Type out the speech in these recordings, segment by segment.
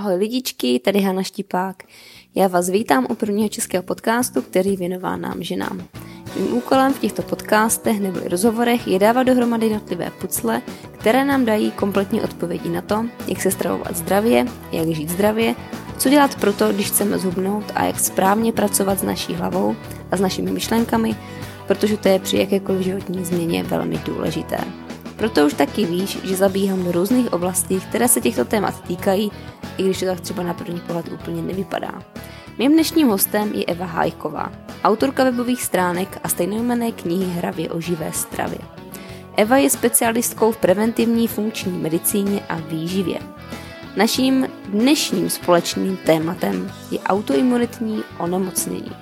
Ahoj lidičky, tady Hana Štipák. Já vás vítám u prvního českého podcastu, který věnová nám ženám. Mým úkolem v těchto podcastech nebo rozhovorech je dávat dohromady jednotlivé pucle, které nám dají kompletní odpovědi na to, jak se stravovat zdravě, jak žít zdravě, co dělat proto, když chceme zhubnout a jak správně pracovat s naší hlavou a s našimi myšlenkami, protože to je při jakékoliv životní změně velmi důležité. Proto už taky víš, že zabíhám do různých oblastí, které se těchto témat týkají, i když to tak třeba na první pohled úplně nevypadá. Mým dnešním hostem je Eva Hajková, autorka webových stránek a stejnojmenné knihy Hravě o živé stravě. Eva je specialistkou v preventivní funkční medicíně a výživě. Naším dnešním společným tématem je autoimunitní onemocnění.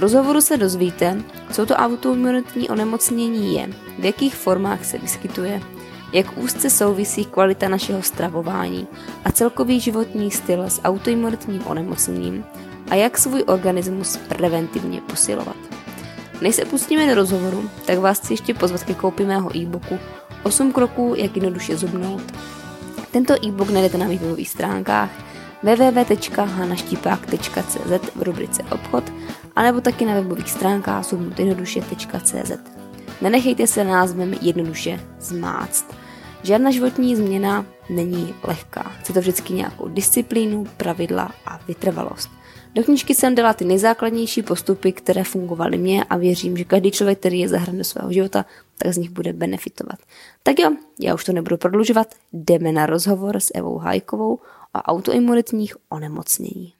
Rozhovoru se dozvíte, co to autoimunitní onemocnění je, v jakých formách se vyskytuje, jak úzce souvisí kvalita našeho stravování a celkový životní styl s autoimunitním onemocněním a jak svůj organismus preventivně posilovat. Než se pustíme do rozhovoru, tak vás chci ještě pozvat ke koupi mého e-booku 8 kroků, jak jednoduše zubnout. Tento e-book najdete na mých webových stránkách www.hanaštipák.cz v rubrice obchod anebo taky na webových stránkách zubnoutjednoduše.cz. Nenechejte se názvem jednoduše zmáct. Žádná životní změna není lehká. Chce to vždycky nějakou disciplínu, pravidla a vytrvalost. Do knížky jsem dala ty nejzákladnější postupy, které fungovaly mě a věřím, že každý člověk, který je zahrán do svého života, tak z nich bude benefitovat. Tak jo, já už to nebudu prodlužovat, jdeme na rozhovor s Evou Hajkovou o autoimunitních onemocnění.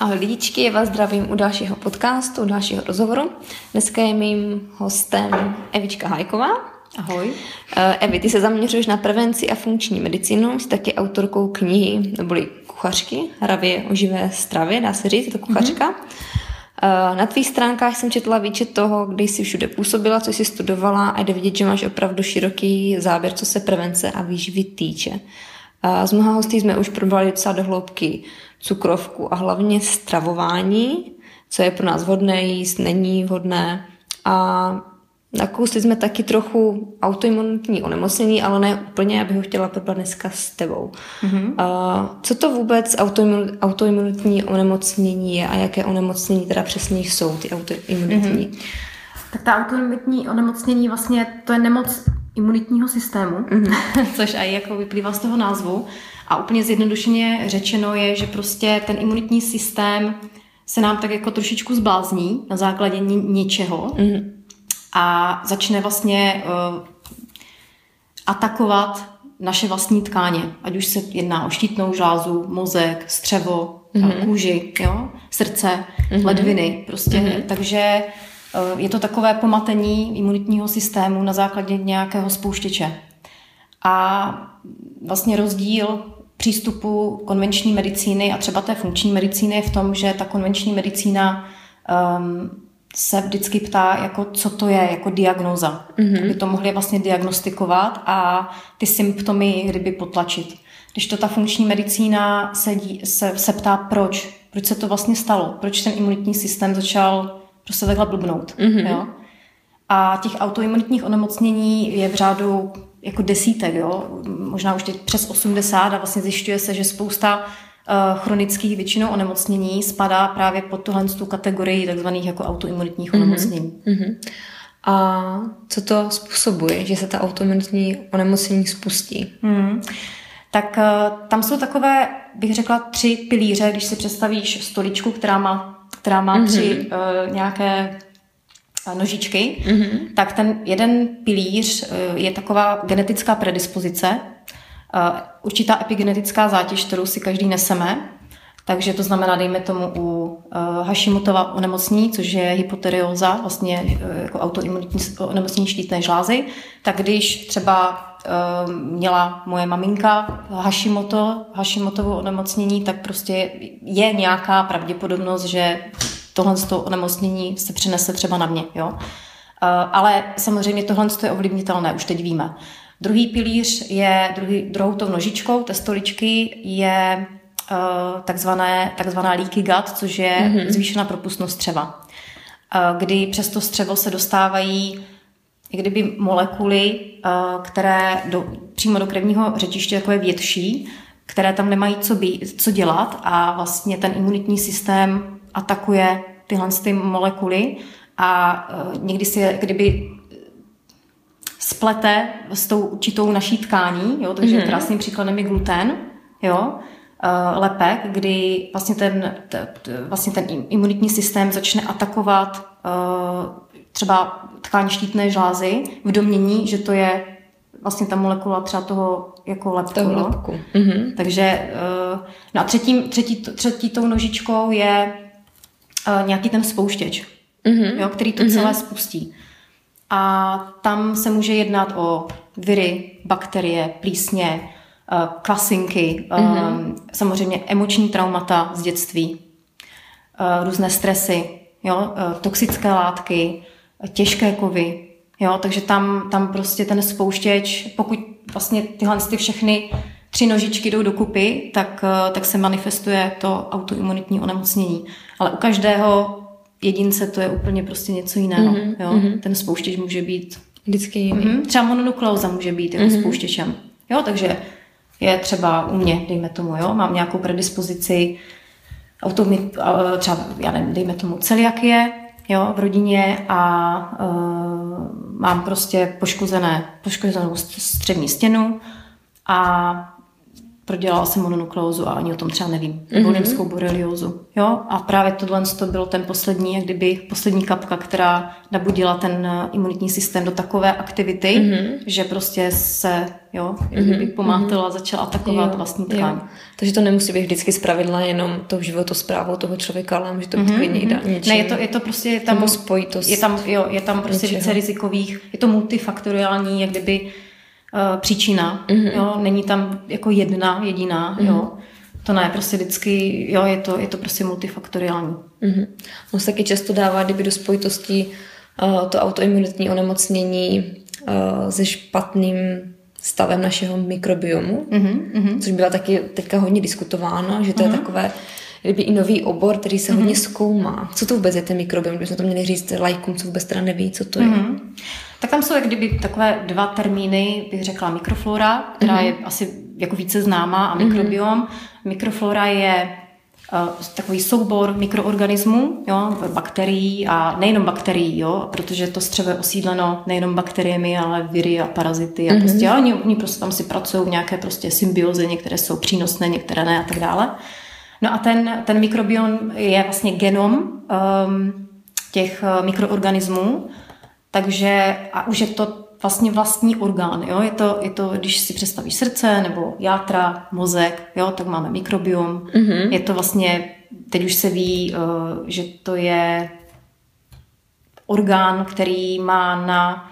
Ahoj lidičky, já vás zdravím u dalšího podcastu, u dalšího rozhovoru. Dneska je mým hostem Evička Hajková. Ahoj. Eh, Evi, ty se zaměřuješ na prevenci a funkční medicínu, jsi taky autorkou knihy, neboli kuchařky, Hravě o živé stravě, dá se říct, je to kuchařka. Mm-hmm. Na tvých stránkách jsem četla výčet toho, kde jsi všude působila, co jsi studovala a jde vidět, že máš opravdu široký záběr, co se prevence a výživy týče. Eh, Z mnoha hostí jsme už probrali docela do hloubky cukrovku a hlavně stravování, co je pro nás vhodné jíst, není vhodné. A nakousli jsme taky trochu autoimunitní onemocnění, ale ne úplně, abych ho chtěla probrat dneska s tebou. Mm-hmm. A co to vůbec autoimun, autoimunitní onemocnění je a jaké onemocnění teda přesně jsou ty autoimunitní? Mm-hmm. Tak ta autoimunitní onemocnění vlastně to je nemoc imunitního systému, mm-hmm. což i jako vyplývá z toho názvu. A úplně zjednodušeně řečeno je, že prostě ten imunitní systém se nám tak jako trošičku zblázní na základě něčeho mm-hmm. a začne vlastně uh, atakovat naše vlastní tkáně, ať už se jedná o štítnou žlázu, mozek, střevo, mm-hmm. kůži, jo? srdce, mm-hmm. ledviny, prostě, mm-hmm. takže uh, je to takové pomatení imunitního systému na základě nějakého spouštěče. A vlastně rozdíl přístupu konvenční medicíny a třeba té funkční medicíny je v tom, že ta konvenční medicína um, se vždycky ptá, jako co to je, jako diagnoza. Mm-hmm. Aby to mohli vlastně diagnostikovat a ty symptomy kdyby potlačit. Když to ta funkční medicína se, dí, se, se ptá, proč, proč se to vlastně stalo, proč ten imunitní systém začal prostě takhle blbnout. Mm-hmm. Jo? A těch autoimunitních onemocnění je v řádu jako desítek, jo? možná už teď přes 80 a vlastně zjišťuje se, že spousta uh, chronických většinou onemocnění spadá právě pod tuhle tu kategorii takzvaných jako autoimunitních mm-hmm. onemocnění. Mm-hmm. A co to způsobuje, že se ta autoimunitní onemocnění spustí? Mm. Tak uh, tam jsou takové, bych řekla, tři pilíře, když si představíš stoličku, která má, která má mm-hmm. tři uh, nějaké nožičky, mm-hmm. tak ten jeden pilíř je taková genetická predispozice, určitá epigenetická zátěž, kterou si každý neseme. Takže to znamená, dejme tomu u Hashimotova onemocnění, což je hypotyreóza, vlastně jako autoimunitní onemocnění štítné žlázy, tak když třeba měla moje maminka Hashimoto, Hashimotovo onemocnění, tak prostě je nějaká pravděpodobnost, že tohle z toho onemocnění se přinese třeba na mě. Jo? Uh, ale samozřejmě tohle je ovlivnitelné, už teď víme. Druhý pilíř je, druhý, druhou tou nožičkou té stoličky je uh, takzvané, takzvaná leaky gut, což je mm-hmm. zvýšená propustnost střeva. Uh, kdy přes to střevo se dostávají i kdyby molekuly, které do, přímo do krevního řečiště takové větší, které tam nemají co, být, co dělat a vlastně ten imunitní systém atakuje tyhle ty molekuly a uh, někdy si kdyby splete s tou určitou naší tkání, jo, takže mm-hmm. krásným příkladem je gluten, jo, uh, lepek, kdy vlastně ten, t, t, vlastně ten imunitní systém začne atakovat uh, třeba tkáň štítné žlázy v domění, že to je vlastně ta molekula třeba toho jako lepku. Toho no? lepku. Mm-hmm. Takže uh, no a třetím, třetí, třetí tou nožičkou je uh, nějaký ten spouštěč, mm-hmm. jo, který to mm-hmm. celé spustí. A tam se může jednat o viry, bakterie, plísně, eh, kvasinky, mm-hmm. samozřejmě emoční traumata z dětství, eh, různé stresy, jo, toxické látky, těžké kovy, jo, takže tam, tam prostě ten spouštěč, pokud vlastně tyhle ty všechny tři nožičky jdou dokupy, tak, tak se manifestuje to autoimunitní onemocnění. Ale u každého jedince to je úplně prostě něco jiného. Mm-hmm. Jo? Mm-hmm. Ten spouštěč může být vždycky jiný. Mm-hmm. Třeba mononukleóza může být jako mm-hmm. spouštěčem. Jo, takže je třeba u mě, dejme tomu, jo, mám nějakou predispozici automi, třeba, já nevím, dejme tomu celiakie, jo, v rodině a uh, mám prostě poškozené, poškozenou střední stěnu a prodělala jsem mononukleózu a ani o tom třeba nevím. Mm-hmm. Nebo limskou boreliózu. Jo? A právě tohle to byl ten poslední, jak kdyby poslední kapka, která nabudila ten eh, imunitní systém do takové aktivity, mm-hmm. že prostě se jo, jak kdyby mm-hmm. pomátila, začala atakovat jo, vlastní tkáň. Takže to nemusí být vždycky zpravidla jenom tou životosprávou toho člověka, ale může to být mm-hmm. i něčím. Ne, je to, je to prostě je tam, spojitost. Je tam, jo, je tam prostě něčeho. více rizikových, je to multifaktoriální, jak kdyby uh, příčina, mm-hmm. jo, není tam jako jedna jediná, mm-hmm. jo. To ne, prostě vždycky, jo, je to, je to prostě multifaktoriální. Mm-hmm. On se taky často dává, kdyby do spojitosti uh, to autoimunitní onemocnění uh, se špatným stavem našeho mikrobiomu, mm-hmm. což byla taky teďka hodně diskutováno, že to mm-hmm. je takové kdyby i nový obor, který se mm-hmm. hodně zkoumá. Co to vůbec je ten mikrobiom? Kdybychom to měli říct lajkům, co vůbec teda neví, co to je. Mm-hmm. Tak tam jsou jak kdyby takové dva termíny, bych řekla mikroflora, která mm-hmm. je asi jako více známá, a mikrobiom. Mm-hmm. Mikroflora je uh, takový soubor mikroorganismů, jo, bakterií a nejenom bakterií, jo, protože to střevo je osídleno nejenom bakteriemi, ale viry a parazity a mm-hmm. prostě, oni, oni prostě tam si pracují v nějaké prostě symbioze, některé jsou přínosné, některé ne a tak dále. No a ten, ten mikrobiom je vlastně genom um, těch uh, mikroorganismů, takže a už je to vlastně vlastní orgán. Jo? Je, to, je to, když si představíš srdce nebo játra, mozek, jo? tak máme mikrobiom. Mm-hmm. Je to vlastně, teď už se ví, uh, že to je orgán, který má na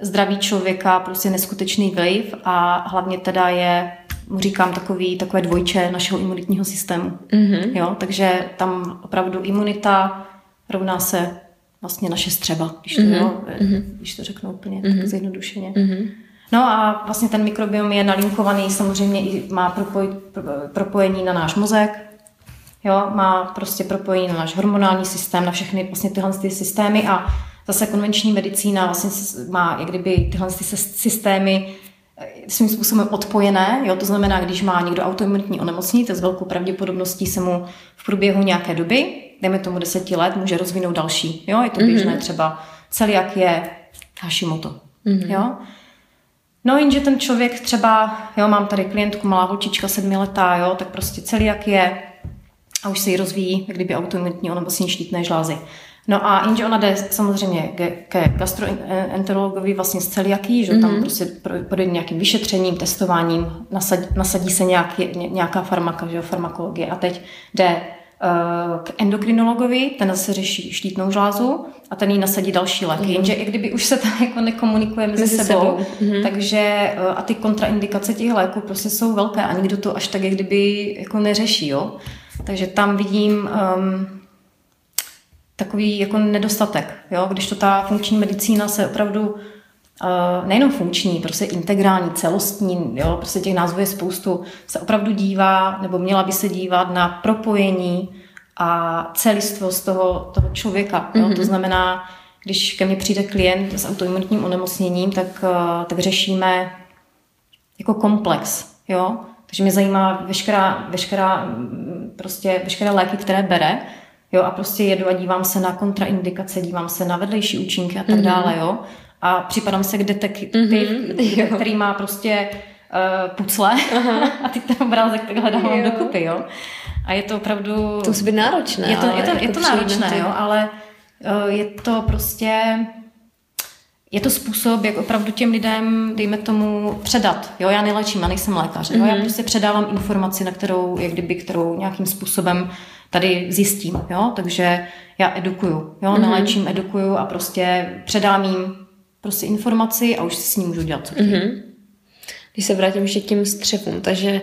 zdraví člověka prostě neskutečný vliv a hlavně teda je mu říkám takový, takové dvojče našeho imunitního systému. Mm-hmm. Jo, takže tam opravdu imunita rovná se vlastně naše střeba, když to, mm-hmm. jo, mm-hmm. když to řeknu úplně mm-hmm. tak zjednodušeně. Mm-hmm. No a vlastně ten mikrobiom je nalinkovaný, samozřejmě i má propoj, propojení na náš mozek, jo, má prostě propojení na náš hormonální systém, na všechny vlastně tyhle ty systémy a zase konvenční medicína vlastně má jak kdyby tyhle ty systémy svým způsobem odpojené. Jo? To znamená, když má někdo autoimunitní onemocnění, to s velkou pravděpodobností se mu v průběhu nějaké doby, dejme tomu deseti let, může rozvinout další. Jo? Je to běžné mm-hmm. třeba jak je Hashimoto. Mm-hmm. Jo? No jenže ten člověk třeba, jo, mám tady klientku, malá holčička, sedmiletá, jo, tak prostě jak je a už se jí rozvíjí, jak kdyby autoimunitní onemocnění štítné žlázy. No a jenže ona jde samozřejmě ke, ke gastroenterologovi vlastně z celiaký, že mm-hmm. tam prostě projde nějakým vyšetřením, testováním, nasadí, nasadí se nějaký, nějaká farmaka, že jo, farmakologie a teď jde uh, k endokrinologovi, ten zase řeší štítnou žlázu a ten jí nasadí další léky. Mm-hmm. Jenže i kdyby už se tam jako nekomunikuje mezi, mezi sebou, sebou. Mm-hmm. takže uh, a ty kontraindikace těch léků prostě jsou velké a nikdo to až tak jak kdyby jako neřeší, jo. Takže tam vidím um, takový jako nedostatek, jo? když to ta funkční medicína se opravdu Uh, nejenom funkční, prostě integrální, celostní, jo, prostě těch názvů je spoustu, se opravdu dívá, nebo měla by se dívat na propojení a celistvost toho, toho člověka. Jo? Mm-hmm. To znamená, když ke mně přijde klient s autoimunitním onemocněním, tak, uh, tak řešíme jako komplex. Jo? Takže mě zajímá veškerá, veškerá, prostě veškeré léky, které bere, Jo, a prostě jedu a dívám se na kontraindikace, dívám se na vedlejší účinky a tak mm-hmm. dále, jo. A připadám se k detektiv, mm-hmm. který má prostě uh, pucle a ty ten obrázek takhle dávám dokupy, jo. A je to opravdu... To musí být náročné. Je to, je to, je to jako náročné, jo, ale uh, je to prostě... Je to způsob, jak opravdu těm lidem, dejme tomu, předat. Jo, já nelečím, já nejsem lékař. Mm-hmm. Jo, já mhm. prostě předávám informaci, na kterou, jak kdyby, kterou nějakým způsobem uh, tady zjistím, jo, takže já edukuju, jo, mm-hmm. naléčím, edukuju a prostě předám jim prostě informaci a už si s ním můžu dělat, co mm-hmm. Když se vrátím ještě k těm střevům, takže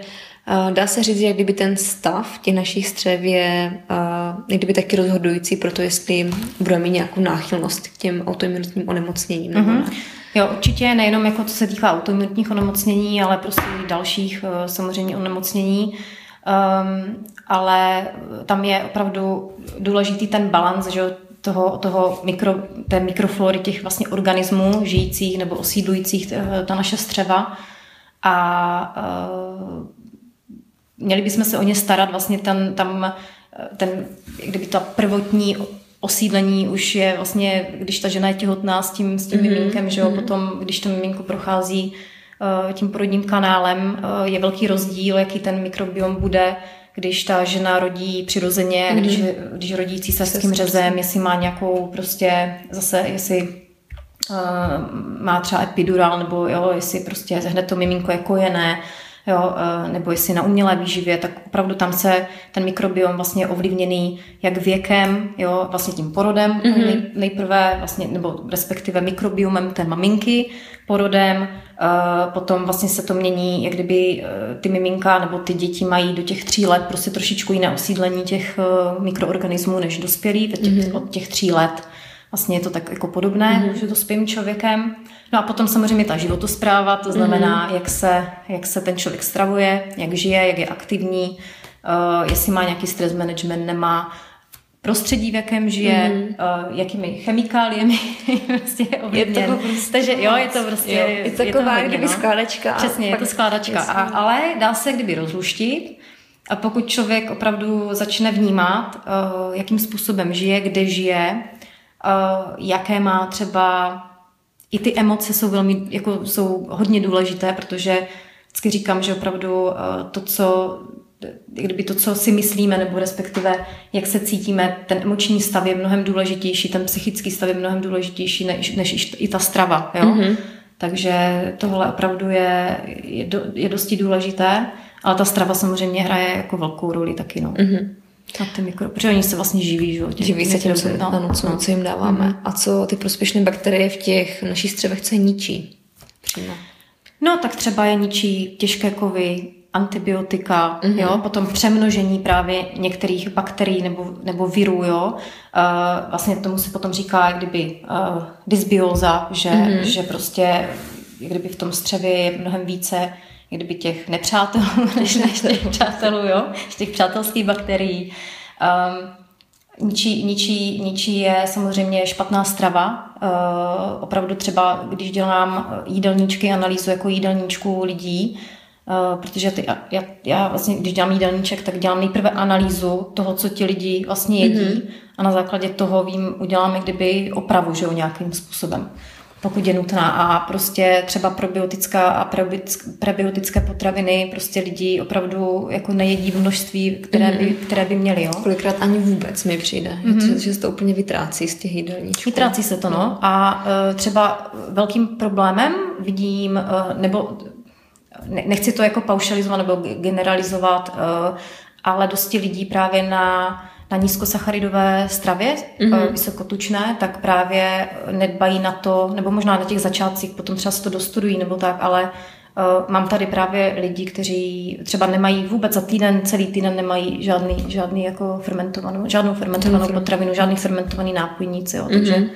uh, dá se říct, že kdyby ten stav těch našich střev je uh, kdyby taky rozhodující pro to, jestli budeme mít nějakou náchylnost k těm autoimunitním onemocněním. Mm-hmm. Jo, určitě nejenom jako co se týká autoimunitních onemocnění, ale prostě i dalších uh, samozřejmě onemocnění. Um, ale tam je opravdu důležitý ten balans, že toho, toho mikro, té mikroflory těch vlastně organismů žijících nebo osídlujících eh, ta naše střeva a uh, měli bychom se o ně starat vlastně ten, tam eh, ten, kdyby ta prvotní osídlení už je vlastně, když ta žena je těhotná s tím, s tím mm-hmm. miminkem, že jo, mm-hmm. potom, když to miminko prochází uh, tím porodním kanálem, uh, je velký rozdíl, jaký ten mikrobiom bude když ta žena rodí přirozeně, mm-hmm. když, když rodí císařským řezem, jestli má nějakou prostě zase, jestli uh, má třeba epidural, nebo jo, jestli prostě hned to miminko je kojené, jo, uh, nebo jestli na umělé výživě, tak opravdu tam se ten mikrobiom vlastně ovlivněný jak věkem, jo, vlastně tím porodem mm-hmm. nej, nejprve, vlastně, nebo respektive mikrobiomem té maminky, porodem, Eh, potom vlastně se to mění, jak kdyby eh, ty miminka nebo ty děti mají do těch tří let prostě trošičku jiné osídlení těch eh, mikroorganismů než dospělí, teď mm-hmm. od těch tří let vlastně je to tak jako podobné, mm-hmm. že dospělým člověkem. No a potom samozřejmě ta životospráva, to znamená, mm-hmm. jak, se, jak se ten člověk stravuje, jak žije, jak je aktivní, uh, jestli má nějaký stres management, nemá, prostředí, v jakém žije, mm-hmm. uh, jakými chemikáliemi prostě je to prostě Takže jo, je to prostě... Jo, je to taková je to kdyby no. skládačka. Přesně, je to skládačka. A, ale dá se kdyby rozluštit a pokud člověk opravdu začne vnímat, uh, jakým způsobem žije, kde žije, jaké má třeba... I ty emoce jsou velmi, jako jsou hodně důležité, protože vždycky říkám, že opravdu uh, to, co kdyby to, co si myslíme, nebo respektive jak se cítíme, ten emoční stav je mnohem důležitější, ten psychický stav je mnohem důležitější než, než i ta strava. Jo? Mm-hmm. Takže tohle opravdu je, je, do, je dosti důležité, ale ta strava samozřejmě hraje jako velkou roli taky. No. Mm-hmm. A ty mikro, protože oni se vlastně živí, že živí se tím, no, ano, co, no. co jim dáváme. Mm-hmm. A co ty prospěšné bakterie v těch našich střevech, co je ničí přímo? No, tak třeba je ničí těžké kovy, antibiotika, mm-hmm. jo, potom přemnožení právě některých bakterií nebo, nebo virů, jo. Uh, vlastně tomu se potom říká, kdyby uh, dysbioza, že, mm-hmm. že prostě kdyby v tom střevě je mnohem více kdyby těch nepřátel než, než těch přátelů, jo, těch přátelských bakterií. Um, Ničí, ničí, ničí je samozřejmě špatná strava. Uh, opravdu třeba, když dělám jídelníčky, analýzu jako jídelníčku lidí, Uh, protože ty, já, já vlastně, když dělám jídelníček, tak dělám nejprve analýzu toho, co ti lidi vlastně jedí mm-hmm. a na základě toho vím, uděláme kdyby opravu, že jo, nějakým způsobem. Pokud je nutná a prostě třeba probiotická a prebiotické potraviny prostě lidi opravdu jako nejedí v množství, které by, mm-hmm. které by měli. Jo? Kolikrát ani vůbec mi přijde, mm-hmm. že se to úplně vytrácí z těch jídelníčků. Vytrácí se to, no. A uh, třeba velkým problémem vidím, uh, nebo nechci to jako paušalizovat nebo generalizovat, uh, ale dosti lidí právě na na nízkosacharidové stravě, mm-hmm. vysokotučné, tak právě nedbají na to, nebo možná na těch začátcích, potom třeba se to dostudují nebo tak, ale uh, mám tady právě lidi, kteří třeba nemají vůbec za týden, celý týden nemají žádný, žádný jako fermentovanou, žádnou fermentovanou mm-hmm. potravinu, žádný fermentovaný nápoj, nic, jo, takže mm-hmm.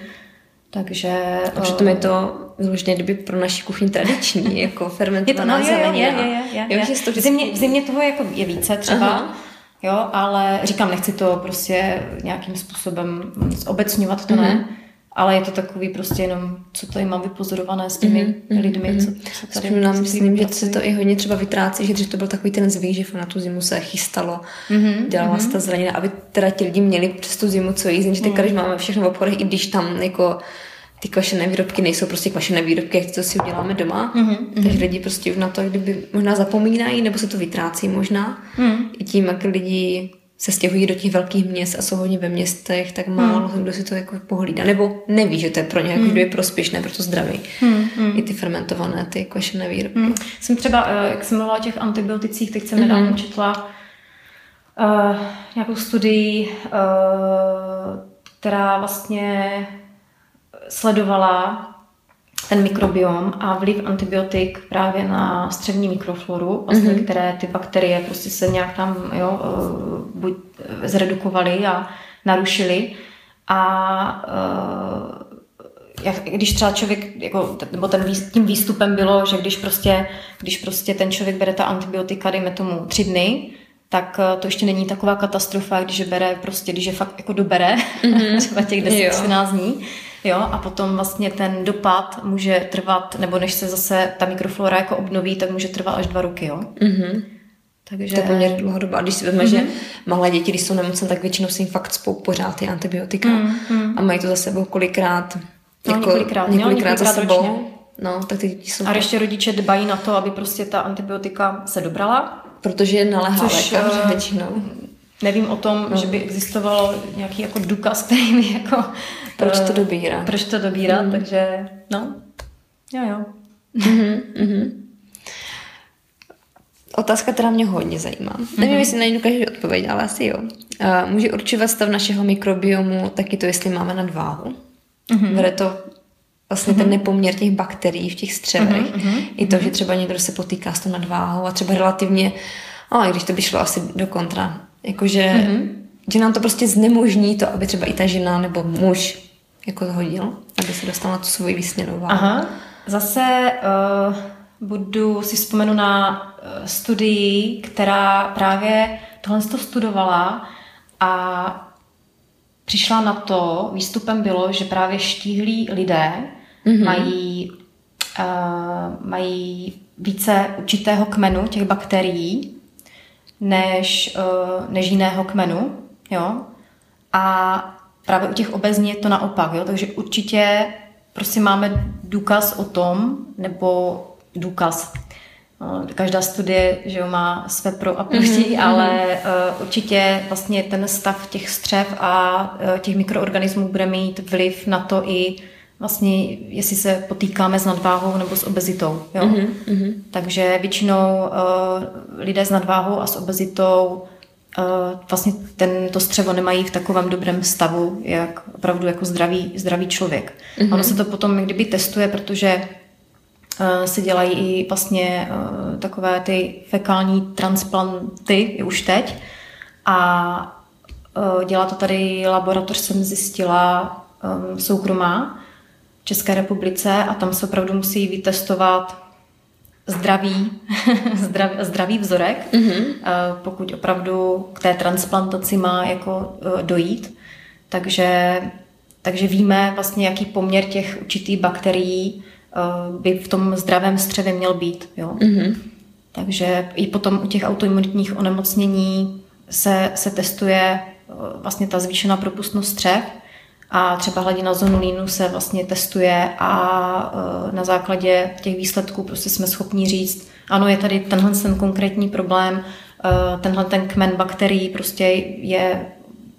Takže... A přitom je to vyloženě kdyby pro naši kuchyni tradiční, jako fermentovaná je to, no, je, je, je, je, je, je. V, zimě, v zimě toho jako je více třeba, Aha. Jo, ale říkám, nechci to prostě nějakým způsobem zobecňovat, to mm-hmm. ne, ale je to takový prostě jenom, co tady mám vypozorované s těmi mm-hmm. lidmi, mm-hmm. co, co tady nám myslím, že se to i hodně třeba vytrácí, že dřív to byl takový ten zvyk, že na tu zimu se chystalo, mm-hmm. dělala mm-hmm. se ta zelenina, aby teda ti lidi měli přes tu zimu co jíst, že teďka, mm. když máme všechno v obchodech, i když tam jako ty kvašené výrobky nejsou prostě kvašené výrobky, jak to si uděláme doma. Mm-hmm. Takže lidi prostě na to kdyby možná zapomínají, nebo se to vytrácí možná. Mm. I tím, jak lidi se stěhují do těch velkých měst a jsou hodně ve městech, tak málo mm. kdo si to jako pohlídá. Nebo neví, že to je pro ně jako mm. je prospěšné pro to zdraví. Mm. I ty fermentované, ty kvašené výrobky. Mm. Jsem třeba, eh, jak jsem mluvila o těch antibioticích, teď jsem mm. nedávno četla uh, nějakou studii, uh, která vlastně sledovala ten mikrobiom a vliv antibiotik právě na střevní mikrofloru, vlastně, mm-hmm. které ty bakterie prostě se nějak tam jo, eh, buď zredukovaly a narušily. A eh, jak, když třeba člověk, jako, nebo ten, tím výstupem bylo, že když prostě, když prostě ten člověk bere ta antibiotika, dejme tomu tři dny, tak eh, to ještě není taková katastrofa, když je bere prostě, když je fakt jako dobere, mm-hmm. třeba těch 10-14 dní, Jo, a potom vlastně ten dopad může trvat, nebo než se zase ta mikroflora jako obnoví, tak může trvat až dva roky, jo. Mm-hmm. Takže... To je poměrně dlouhodobá. Když si vezme, mm-hmm. že malé děti, když jsou nemocné, tak většinou si jim fakt spou pořád ty antibiotika mm-hmm. a mají to za sebou kolikrát, no, jako, několikrát, několikrát, několikrát za sebou. Ročně. No, tak ty děti jsou a ještě rodiče dbají na to, aby prostě ta antibiotika se dobrala. Protože je naléhá lékař eh, většinou. Nevím o tom, no. že by existovalo nějaký jako důkaz, který by jako proč to dobírá. Proč to dobírá, mm. takže no, jo, jo. Mm-hmm, mm-hmm. Otázka, která mě hodně zajímá. Mm-hmm. Nevím, jestli najdu každý odpověď, ale asi jo. Uh, může určovat stav našeho mikrobiomu taky to, jestli máme nadváhu. Mm-hmm. Vede to vlastně mm-hmm. ten nepoměr těch bakterií v těch střevech. Mm-hmm. I to, že třeba někdo se potýká s tou nadváhou a třeba relativně, a i když to by šlo asi do kontra, jakože mm-hmm. že nám to prostě znemožní to, aby třeba i ta žena nebo muž jako zhodil, aby se dostal na tu svoji vysněnou váhu. Aha. Zase uh, budu si vzpomenu na uh, studii, která právě tohle to studovala a přišla na to, výstupem bylo, že právě štíhlí lidé mm-hmm. mají, uh, mají více určitého kmenu těch bakterií než, uh, než jiného kmenu. Jo? A právě u těch obezní je to naopak, jo? takže určitě prostě máme důkaz o tom, nebo důkaz, no, každá studie že jo, má své pro a proti, mm-hmm. ale uh, určitě vlastně ten stav těch střev a uh, těch mikroorganismů bude mít vliv na to i vlastně, jestli se potýkáme s nadváhou nebo s obezitou. Jo? Mm-hmm. Takže většinou uh, lidé s nadváhou a s obezitou uh, vlastně ten, to střevo nemají v takovém dobrém stavu, jak opravdu jako zdravý, zdravý člověk. Mm-hmm. Ono se to potom kdyby testuje, protože uh, se dělají i vlastně uh, takové ty fekální transplanty i už teď a uh, dělá to tady laboratoř, jsem zjistila, um, soukromá České republice a tam se opravdu musí vytestovat zdravý, zdravý, zdravý vzorek, mm-hmm. pokud opravdu k té transplantaci má jako eh, dojít. Takže, takže víme vlastně, jaký poměr těch určitých bakterií eh, by v tom zdravém střevě měl být. Jo? Mm-hmm. Takže i potom u těch autoimunitních onemocnění se, se testuje vlastně ta zvýšená propustnost střev a třeba hladina zonulínu se vlastně testuje a e, na základě těch výsledků prostě jsme schopni říct, ano, je tady tenhle ten konkrétní problém, e, tenhle ten kmen bakterií prostě je,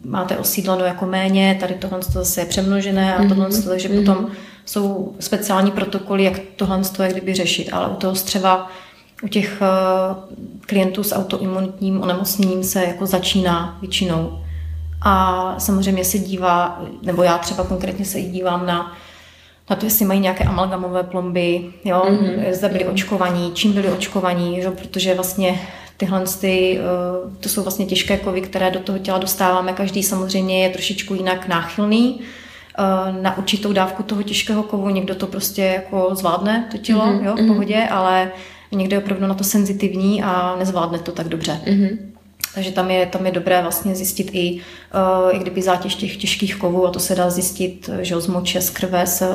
máte osídleno jako méně, tady tohle zase je přemnožené a tohle, mm-hmm. takže mm-hmm. potom jsou speciální protokoly, jak tohle jak kdyby řešit, ale u toho střeva u těch e, klientů s autoimunitním onemocněním se jako začíná většinou a samozřejmě se dívá, nebo já třeba konkrétně se dívám na na to, jestli mají nějaké amalgamové plomby, jo, mm-hmm. zda byli očkovaní, čím byli očkovaní, jo, protože vlastně tyhle ty, eh, to jsou vlastně těžké kovy, které do toho těla dostáváme. Každý samozřejmě je trošičku jinak náchylný eh, na určitou dávku toho těžkého kovu. Někdo to prostě jako zvládne, to tělo, mm-hmm. jo, v mhm. pohodě, ale někdo je opravdu na to senzitivní a nezvládne to tak dobře. Mm-hmm. Takže tam je, tam je dobré vlastně zjistit i, uh, i kdyby zátěž těch těžkých kovů, a to se dá zjistit, že z moče, z krve, z uh,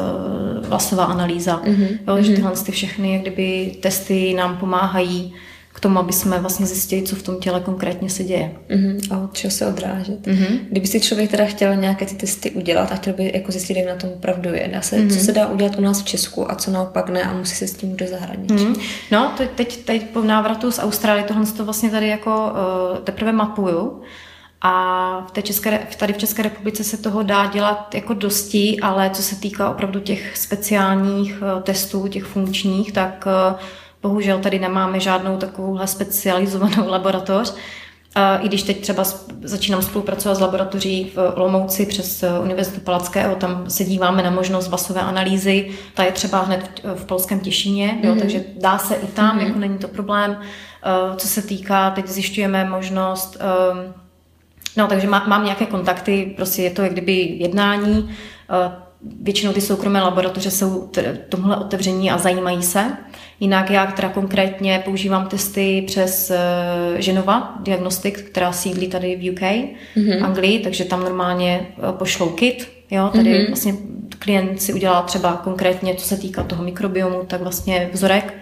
vlasová analýza. Mm-hmm. Jo, že mhm. tyhle ty všechny jak kdyby testy nám pomáhají k tomu, aby jsme vlastně zjistili, co v tom těle konkrétně se děje. Uh-huh. A od čeho se odrážet. Uh-huh. Kdyby si člověk teda chtěl nějaké ty testy udělat a chtěl by jako zjistit, jak na tom opravdu je, dá se, uh-huh. co se dá udělat u nás v Česku a co naopak ne a musí se s tím do zahraničí. Uh-huh. No, teď, teď, teď po návratu z Austrálie tohle to vlastně tady jako uh, teprve mapuju. A v té České, tady v České republice se toho dá dělat jako dosti, ale co se týká opravdu těch speciálních uh, testů, těch funkčních, tak uh, Bohužel tady nemáme žádnou takovouhle specializovanou laboratoř. I když teď třeba začínám spolupracovat s laboratoří v Olomouci přes eh, Univerzitu Palackého, tam se díváme na možnost vasové analýzy, ta je třeba hned v polském Těšině, mm-hmm. jo, mhm. takže dá se i tam, mm-hmm. jako není to problém. Eh, co se týká, teď zjišťujeme možnost, ehm, no takže má, mám nějaké kontakty, prostě je to jak kdyby jednání, eh, většinou ty soukromé laboratoře jsou tomhle otevření a zajímají se. Jinak já teda konkrétně používám testy přes uh, Genova Diagnostic, která sídlí tady v UK, mm-hmm. Anglii, takže tam normálně uh, pošlou kit, jo, tady mm-hmm. vlastně klient si udělá třeba konkrétně, co se týká toho mikrobiomu, tak vlastně vzorek,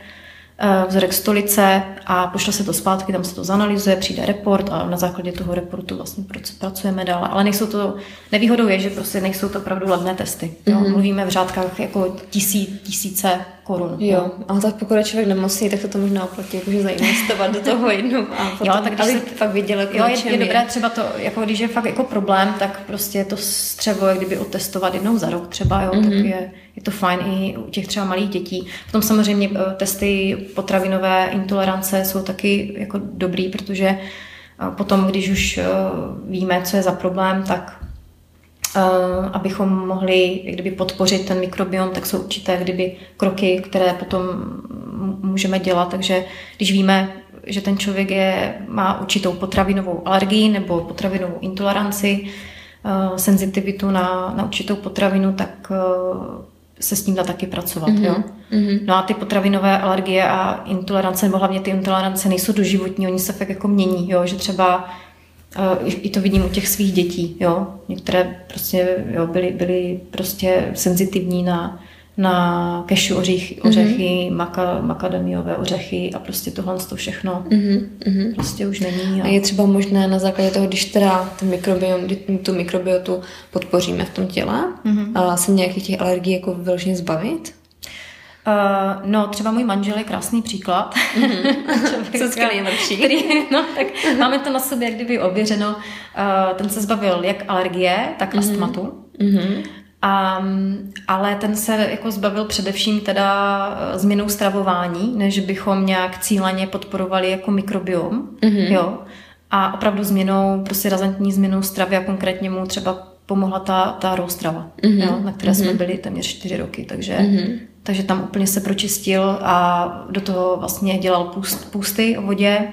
uh, vzorek stolice a pošle se to zpátky, tam se to zanalizuje, přijde report a na základě toho reportu vlastně pracujeme dál. Ale nejsou to, nevýhodou je, že prostě nejsou to opravdu levné testy. Jo. Mm-hmm. Mluvíme v řádkách jako tisí, tisíce korun. Jo, ale tak pokud je člověk nemocný, tak to to možná oplatí, jakože zainvestovat do toho jednou a potom, jo, tak když se, fakt viděl, jako jo, je, je, dobré třeba to, jako když je fakt jako problém, tak prostě to střevo, jak kdyby otestovat jednou za rok třeba, jo, mm-hmm. tak mhm. je, je to fajn i u těch třeba malých dětí. Potom samozřejmě eh, testy potravinové intolerance jsou taky jako dobrý, protože eh, potom, když už eh, víme, co je za problém, tak abychom mohli kdyby podpořit ten mikrobiom, tak jsou určité kdyby kroky, které potom můžeme dělat. Takže když víme, že ten člověk je, má určitou potravinovou alergii nebo potravinovou intoleranci, uh, senzitivitu na, na určitou potravinu, tak uh, se s tím dá taky pracovat. Mm-hmm. Jo? Mm-hmm. No a ty potravinové alergie a intolerance, nebo hlavně ty intolerance nejsou doživotní, oni se fakt jako mění, jo? že třeba i to vidím u těch svých dětí, jo. Některé prostě jo, byly, byly prostě senzitivní na, na kešu ořich, mhm. ořechy, mm-hmm. maka, makadamiové ořechy a prostě tohle to všechno mm-hmm. prostě už není. A... a je třeba možné na základě toho, když teda ten mikrobiom, tu mikrobiotu podpoříme v tom těle, mm-hmm. a se nějakých těch alergií jako vyloženě zbavit? Uh, no, třeba můj manžel je krásný příklad. Mm-hmm. Co je nejlepší. Který, no, tak máme to na sobě jak kdyby ověřeno. Uh, ten se zbavil jak alergie, tak mm-hmm. astmatu. Mm-hmm. Um, ale ten se jako zbavil především teda eh, změnou stravování, než bychom nějak cíleně podporovali jako mikrobiom. Mm-hmm. Jo. A opravdu změnou, prostě razantní změnou stravy a konkrétně mu třeba pomohla ta, ta roustrava, mm-hmm. jo, na které mm-hmm. jsme byli téměř čtyři roky, takže mm-hmm takže tam úplně se pročistil a do toho vlastně dělal půst, půsty o vodě.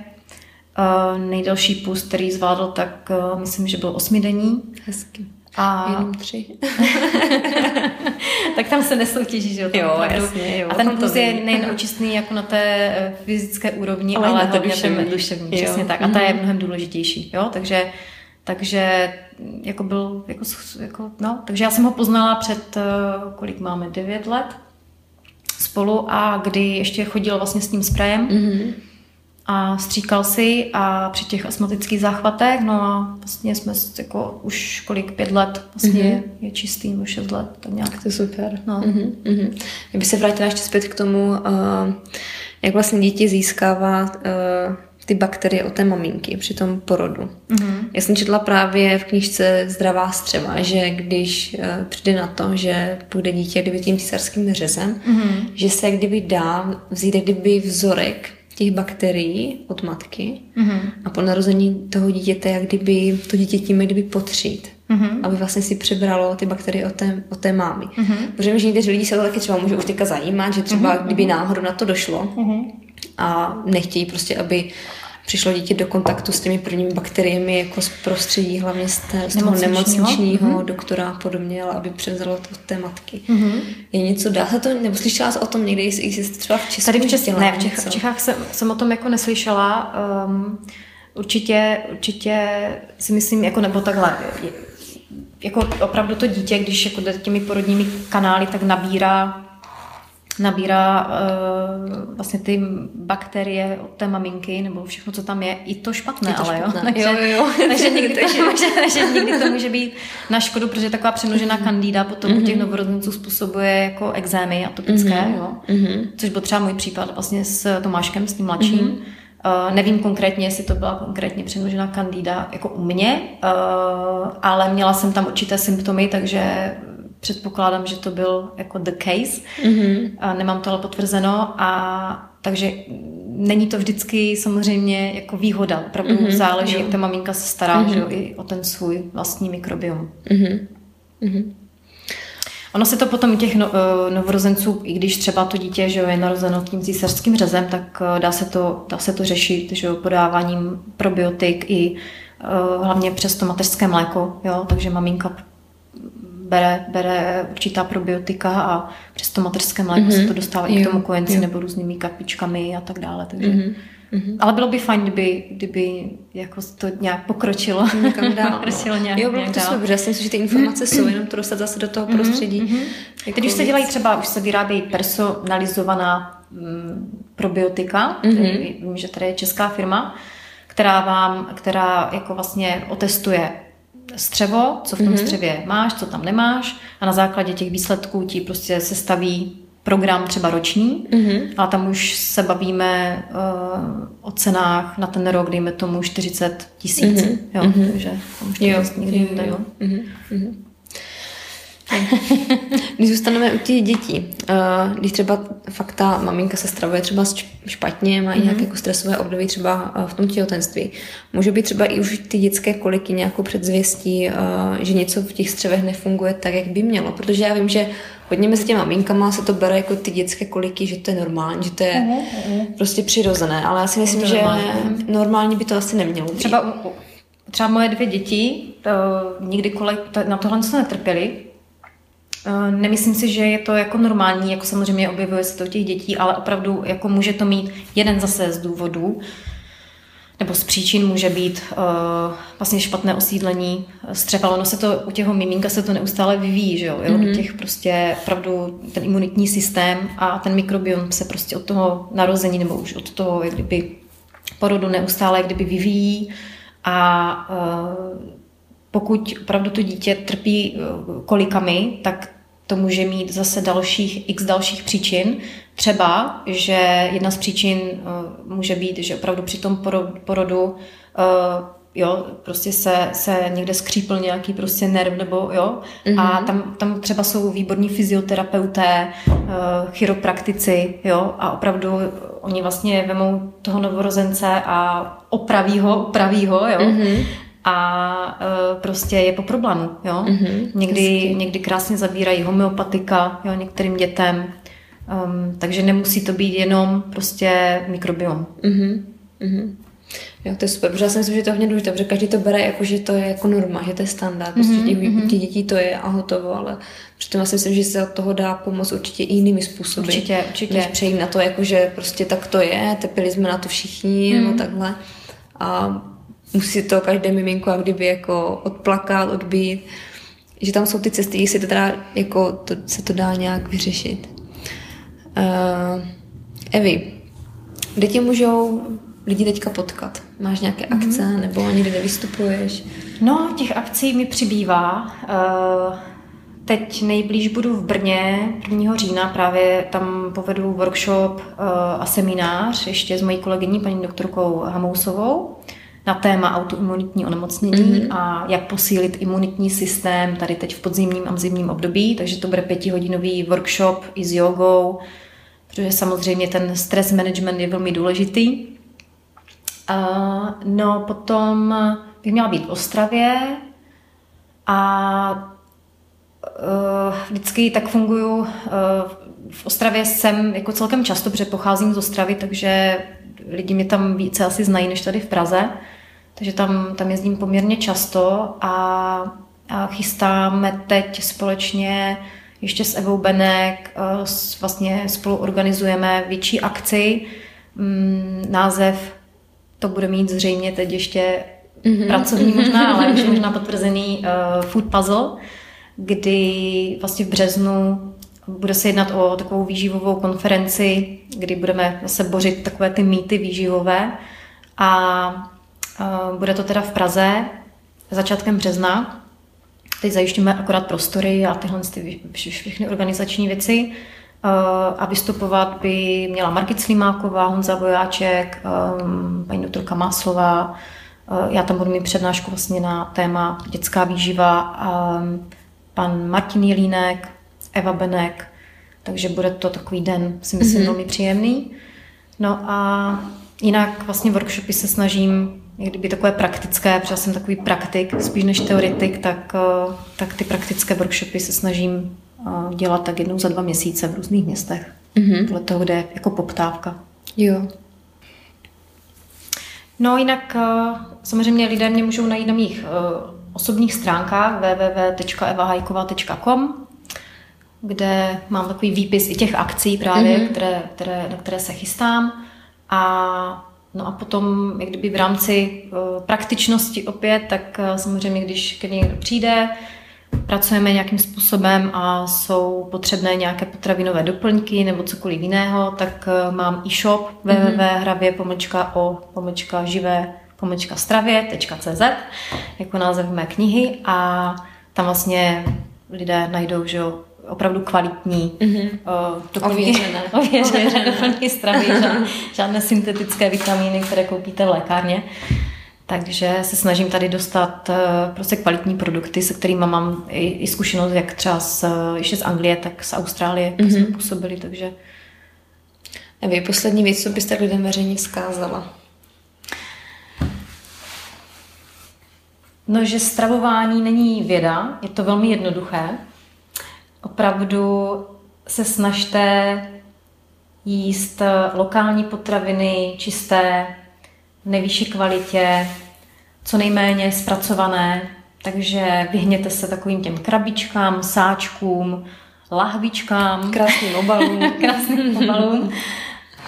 Uh, nejdelší půst, který zvládl, tak uh, myslím, že byl osmidenní. Hezky. A... Jenom tři. tak tam se nesoutěží, že jo? Jo, jasně, jo. A ten půst je nejen očistný jako na té eh, fyzické úrovni, ale, ale hlavně duševní. duševní, přesně tak. A ta je mhm. mnohem důležitější, jo? Takže takže jako byl, jako, jako, no, takže já jsem ho poznala před, kolik máme, devět let spolu a kdy ještě chodil vlastně s tím sprejem. Mm-hmm. a stříkal si a při těch astmatických záchvatech, no a vlastně jsme jako už kolik, pět let vlastně mm-hmm. je čistý, nebo šest let, tak nějak. To je super. No. Mm-hmm. Mm-hmm. Já bych se vrátila ještě zpět k tomu, uh, jak vlastně dítě získává uh, ty bakterie od té maminky při tom porodu. Mm-hmm. Já jsem četla právě v knižce Zdravá střeva, že když uh, přijde na to, že půjde dítě kdyby tím císařským řezem, mm-hmm. že se kdyby dá vzít kdyby vzorek těch bakterií od matky mm-hmm. a po narození toho dítěte, jak kdyby to dítě tím kdyby potřít. Mm-hmm. Aby vlastně si přebralo ty bakterie od té, od té mámy. Mm-hmm. Protože že někteří lidi se to taky třeba může už teďka zajímat, že třeba mm-hmm. kdyby náhodou na to došlo mm-hmm. a nechtějí prostě, aby přišlo dítě do kontaktu s těmi prvními bakteriemi jako z prostředí, hlavně z, té, z toho nemocničního mm-hmm. doktora a podobně, ale aby převzalo to od té matky. Mm-hmm. Je něco, dá se to, nebo slyšela jsi o tom někdy, jestli jsi třeba v Česku? Tady v Česku, ne, v Čechách, v Čechách jsem, jsem o tom jako neslyšela. Um, určitě, určitě si myslím, jako nebo takhle, jako opravdu to dítě, když jako těmi porodními kanály, tak nabírá nabírá uh, vlastně ty bakterie od té maminky, nebo všechno, co tam je, i to špatné, je to ale špatné. jo. Takže, jo, jo. takže, někdy to může, že někdy to může být na škodu, protože taková přemnožená mhm. kandída potom mm-hmm. u těch mhm. novorozenců způsobuje jako exémy atopické, mm-hmm. jo. Mm-hmm. Což byl třeba můj případ vlastně s Tomáškem, s tím mladším. Mm-hmm. Uh, nevím konkrétně, jestli to byla konkrétně přemnožená kandída jako u mě, uh, ale měla jsem tam určité symptomy, takže předpokládám, že to byl jako the case. Mm-hmm. A nemám to ale potvrzeno a takže není to vždycky samozřejmě jako výhoda. Opravdu mm-hmm. záleží, jak ta maminka se stará mm-hmm. že i o ten svůj vlastní mikrobiom. Mm-hmm. Mm-hmm. Ono se to potom u těch no, uh, novorozenců, i když třeba to dítě že jo, je narozeno tím císařským řezem, tak uh, dá se to, dá se to řešit že jo, podáváním probiotik i uh, hlavně přes to mateřské mléko. Jo? Takže maminka bere, bere určitá probiotika a přes to materské mléko mm-hmm. se to dostává jo, i k tomu kojenci jo. nebo různými kapičkami a tak dále. Takže... Mm-hmm. Ale bylo by fajn, kdyby, kdyby jako to nějak pokročilo. Někam dál. No. pokročilo nějak, jo, bylo to super, já si myslím, že ty informace jsou, jenom to dostat zase do toho mm-hmm. prostředí. Mm-hmm. Jako Teď už se dělají třeba, už se vyrábějí personalizovaná mm, probiotika, mm-hmm. vím, že tady je česká firma, která vám, která jako vlastně otestuje střevo, co v tom mm-hmm. střevě máš, co tam nemáš a na základě těch výsledků ti prostě se staví program třeba roční, mm-hmm. a tam už se bavíme uh, o cenách na ten rok, dejme tomu 40 tisíc. Mm-hmm. Jo, mm-hmm. takže tam už jo, jo, jo. Mm-hmm. Když zůstaneme u těch dětí, uh, když třeba fakt ta maminka se stravuje třeba špatně, má mm-hmm. nějaké jako stresové období třeba uh, v tom těhotenství, může být třeba i už ty dětské koliky nějakou předzvěstí, že něco v těch střevech nefunguje tak, jak by mělo, protože já vím, že hodně mezi těma maminkama se to bere jako ty dětské koliky, že to je normální, že to je mm-hmm. prostě přirozené, ale já si myslím, že normální. normální by to asi nemělo být. Třeba, třeba moje dvě děti to, nikdy kolek, to, na tohle se netrpěli, Eh, nemyslím si, že je to jako normální, jako samozřejmě objevuje se to u těch dětí, ale opravdu jako může to mít jeden zase z důvodů, nebo z příčin může být uh, vlastně špatné osídlení střeva. Ono se to, u těho miminka se to neustále vyvíjí, že jo? Mm-hmm. Mhm. těch prostě opravdu ten imunitní systém a ten mikrobiom se prostě od toho narození nebo už od toho, jak kdyby porodu neustále jak kdyby vyvíjí a uh, pokud opravdu to dítě trpí kolikami, tak to může mít zase dalších, x dalších příčin. Třeba, že jedna z příčin uh, může být, že opravdu při tom porodu uh, jo, prostě se, se někde skřípl nějaký prostě nerv nebo jo, mm-hmm. a tam, tam třeba jsou výborní fyzioterapeuté, uh, chiropraktici, jo, a opravdu oni vlastně vemou toho novorozence a opraví ho, upraví ho, jo, mm-hmm a uh, prostě je po problému. Jo? Mm-hmm, někdy, někdy krásně zabírají homeopatika jo, některým dětem, um, takže nemusí to být jenom prostě mikrobiom. Mm-hmm, mm-hmm. Jo, to je super, protože já si myslím, že to je hodně důležité, protože každý to bere jako, že to je jako norma, že to je standard, prostě mm-hmm, těch, mm-hmm. těch dětí to je a hotovo, ale přitom já si myslím, že se od toho dá pomoct určitě i jinými způsoby. Určitě, určitě. Než přejít na to, jako, že prostě tak to je, tepili jsme na to všichni, mm. nebo takhle. A musí to každé miminko a kdyby jako odplakat, odbít, že tam jsou ty cesty, jestli to teda jako to, se to dá nějak vyřešit. Uh, Evi, děti můžou lidi teďka potkat? Máš nějaké akce mm-hmm. nebo někde nevystupuješ? No, těch akcí mi přibývá. Eh, teď nejblíž budu v Brně 1. října, právě tam povedu workshop eh, a seminář ještě s mojí kolegyní, paní doktorkou Hamousovou, na téma autoimunitní onemocnění mm-hmm. a jak posílit imunitní systém tady teď v podzimním a zimním období. Takže to bude pětihodinový workshop i s jogou, protože samozřejmě ten stress management je velmi důležitý. Uh, no, potom bych měla být v Ostravě a uh, vždycky tak funguju. Uh, v Ostravě jsem jako celkem často, protože pocházím z Ostravy, takže lidi mě tam více asi znají než tady v Praze. Takže tam, tam jezdím poměrně často a, a chystáme teď společně ještě s Evou Benek, vlastně spolu organizujeme větší akci. Mm, název to bude mít zřejmě teď ještě mm-hmm. pracovní možná, ale už možná potvrzený uh, food puzzle, kdy vlastně v březnu bude se jednat o takovou výživovou konferenci, kdy budeme zase bořit takové ty mýty výživové a uh, bude to teda v Praze začátkem března. Teď zajišťujeme akorát prostory a tyhle ty všechny organizační věci. Uh, a vystupovat by měla Margit Slimáková, Honza Vojáček, um, paní doktorka Máslová, já tam budu mít přednášku vlastně na téma dětská výživa. Pan Martin Jelínek, Eva Benek, takže bude to takový den, si myslím, mm-hmm. velmi příjemný. No a jinak vlastně workshopy se snažím, kdyby takové praktické, protože jsem takový praktik, spíš než teoretik, tak, eh, tak ty praktické workshopy se snažím eh, dělat tak jednou za dva měsíce v různých městech. Mm-hmm. Podle toho, kde je jako poptávka. Jo. No jinak eh, samozřejmě lidé mě můžou najít na mých osobních stránkách www.evahajkova.com kde mám takový výpis i těch akcí právě, mm-hmm. které, které, na které se chystám. A No a potom, jak kdyby v rámci uh, praktičnosti opět, tak uh, samozřejmě, když ke někdo přijde, pracujeme nějakým způsobem a jsou potřebné nějaké potravinové doplňky nebo cokoliv jiného, tak eh, mám e-shop mm-hmm. www.hravě pomlčka o pomlčka živé pomlčka stravě.cz jako název mé knihy a tam vlastně lidé najdou, že opravdu kvalitní mm-hmm. uh, doplňky, ověřené. ověřené doplňky stravy, žádné, žádné syntetické vitamíny, které koupíte v lékárně. Takže se snažím tady dostat eh, prostě kvalitní produkty, se kterými mám i, i zkušenost, jak třeba z, ještě z Anglie, tak z Austrálie, mm-hmm. jsme působili, takže... A vy poslední věc, co byste lidem veřejně vzkázala? No, že stravování není věda, je to velmi jednoduché. Opravdu se snažte jíst lokální potraviny, čisté, nejvyšší kvalitě, co nejméně zpracované, takže vyhněte se takovým těm krabičkám, sáčkům, lahvičkám. Krásným obalům. krásným obalům.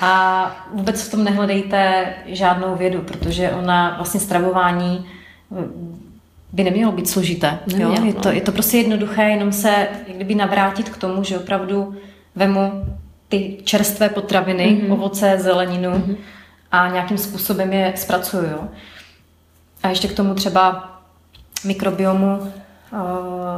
A vůbec v tom nehledejte žádnou vědu, protože ona vlastně stravování by nemělo být složité. jo? Je, to, je to prostě jednoduché, jenom se kdyby navrátit k tomu, že opravdu vemu ty čerstvé potraviny, mm-hmm. ovoce, zeleninu, mm-hmm a nějakým způsobem je zpracuju. A ještě k tomu třeba mikrobiomu, eh,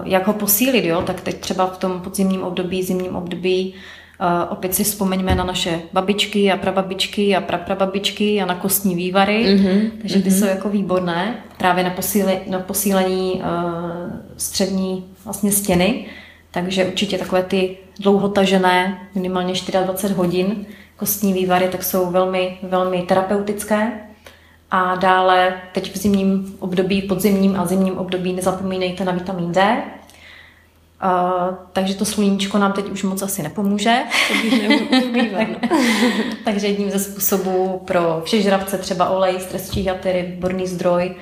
jak ho posílit, jo? tak teď třeba v tom podzimním období, zimním období eh, opět si vzpomeňme na naše babičky a prababičky a praprababičky a na kostní vývary, mm-hmm. takže ty mm-hmm. jsou jako výborné právě na, posíle, na posílení uh, střední vlastně stěny, takže určitě takové ty dlouhotažené, minimálně 24 hodin, kostní vývary, tak jsou velmi, velmi terapeutické. A dále teď v zimním období, podzimním a zimním období nezapomínejte na vitamin D. Uh, takže to sluníčko nám teď už moc asi nepomůže. tak, takže jedním ze způsobů pro všežravce třeba olej, stres číhaty, výborný zdroj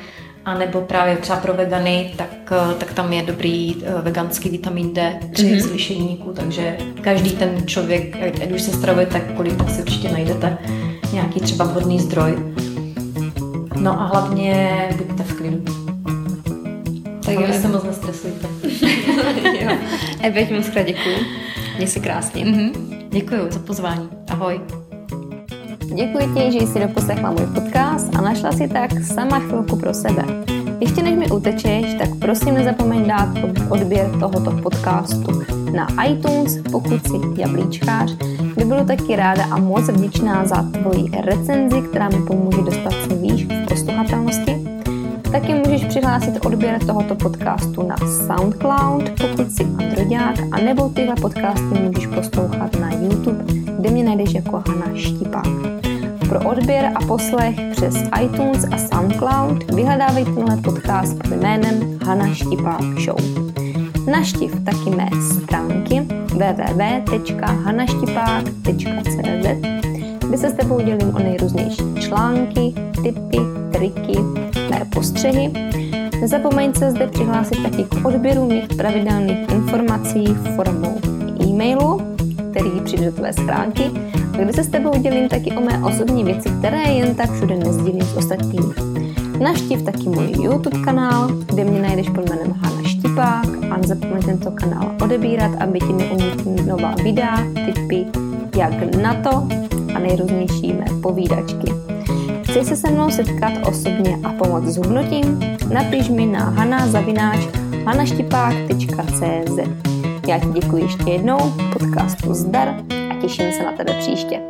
a nebo právě třeba pro vegany, tak, eh, tak tam je dobrý eh, veganský vitamin D3 mm-hmm. z lišejníku, takže každý ten člověk, ať už se stravuje kolik, tak si určitě najdete nějaký třeba vhodný zdroj. No a hlavně buďte v klidu. Tak jo, se moc nestresujte. jo. Ebe, moc krát děkuji. Měj se krásně. Mm-hmm. Děkuji za pozvání. Ahoj. Děkuji ti, že jsi doposlechla můj podcast a našla si tak sama chvilku pro sebe. Ještě než mi utečeš, tak prosím nezapomeň dát odběr tohoto podcastu na iTunes, pokud jsi jablíčkář, by bylo taky ráda a moc vděčná za tvoji recenzi, která mi pomůže dostat se výš v posluchatelnosti. Taky můžeš přihlásit odběr tohoto podcastu na SoundCloud, pokud jsi Androďák, a nebo tyhle podcasty můžeš poslouchat na YouTube, kde mě najdeš jako Hana Štipák. Pro odběr a poslech přes iTunes a SoundCloud vyhledávej tenhle podcast pod jménem Hana Štipák Show. Naštiv taky mé stránky www.hanaštipák.cz kde se s tebou dělím o nejrůznější články, tipy, triky, mé postřehy. Nezapomeň se zde přihlásit taky k odběru mých pravidelných informací formou e-mailu, který přijde do tvé schránky, kde se s tebou dělím taky o mé osobní věci, které jen tak všude nezdílím s ostatními. Naštiv taky můj YouTube kanál, kde mě najdeš pod jménem Hana Štipák a nezapomeň tento kanál odebírat, aby ti neumítl nová videa, tipy, jak na to a nejrůznější mé povídačky. Chceš se se mnou setkat osobně a pomoct s hubnutím? Napiš mi na hana.zavináč hanaštipák.cz Já ti děkuji ještě jednou, podcastu zdar a těším se na tebe příště.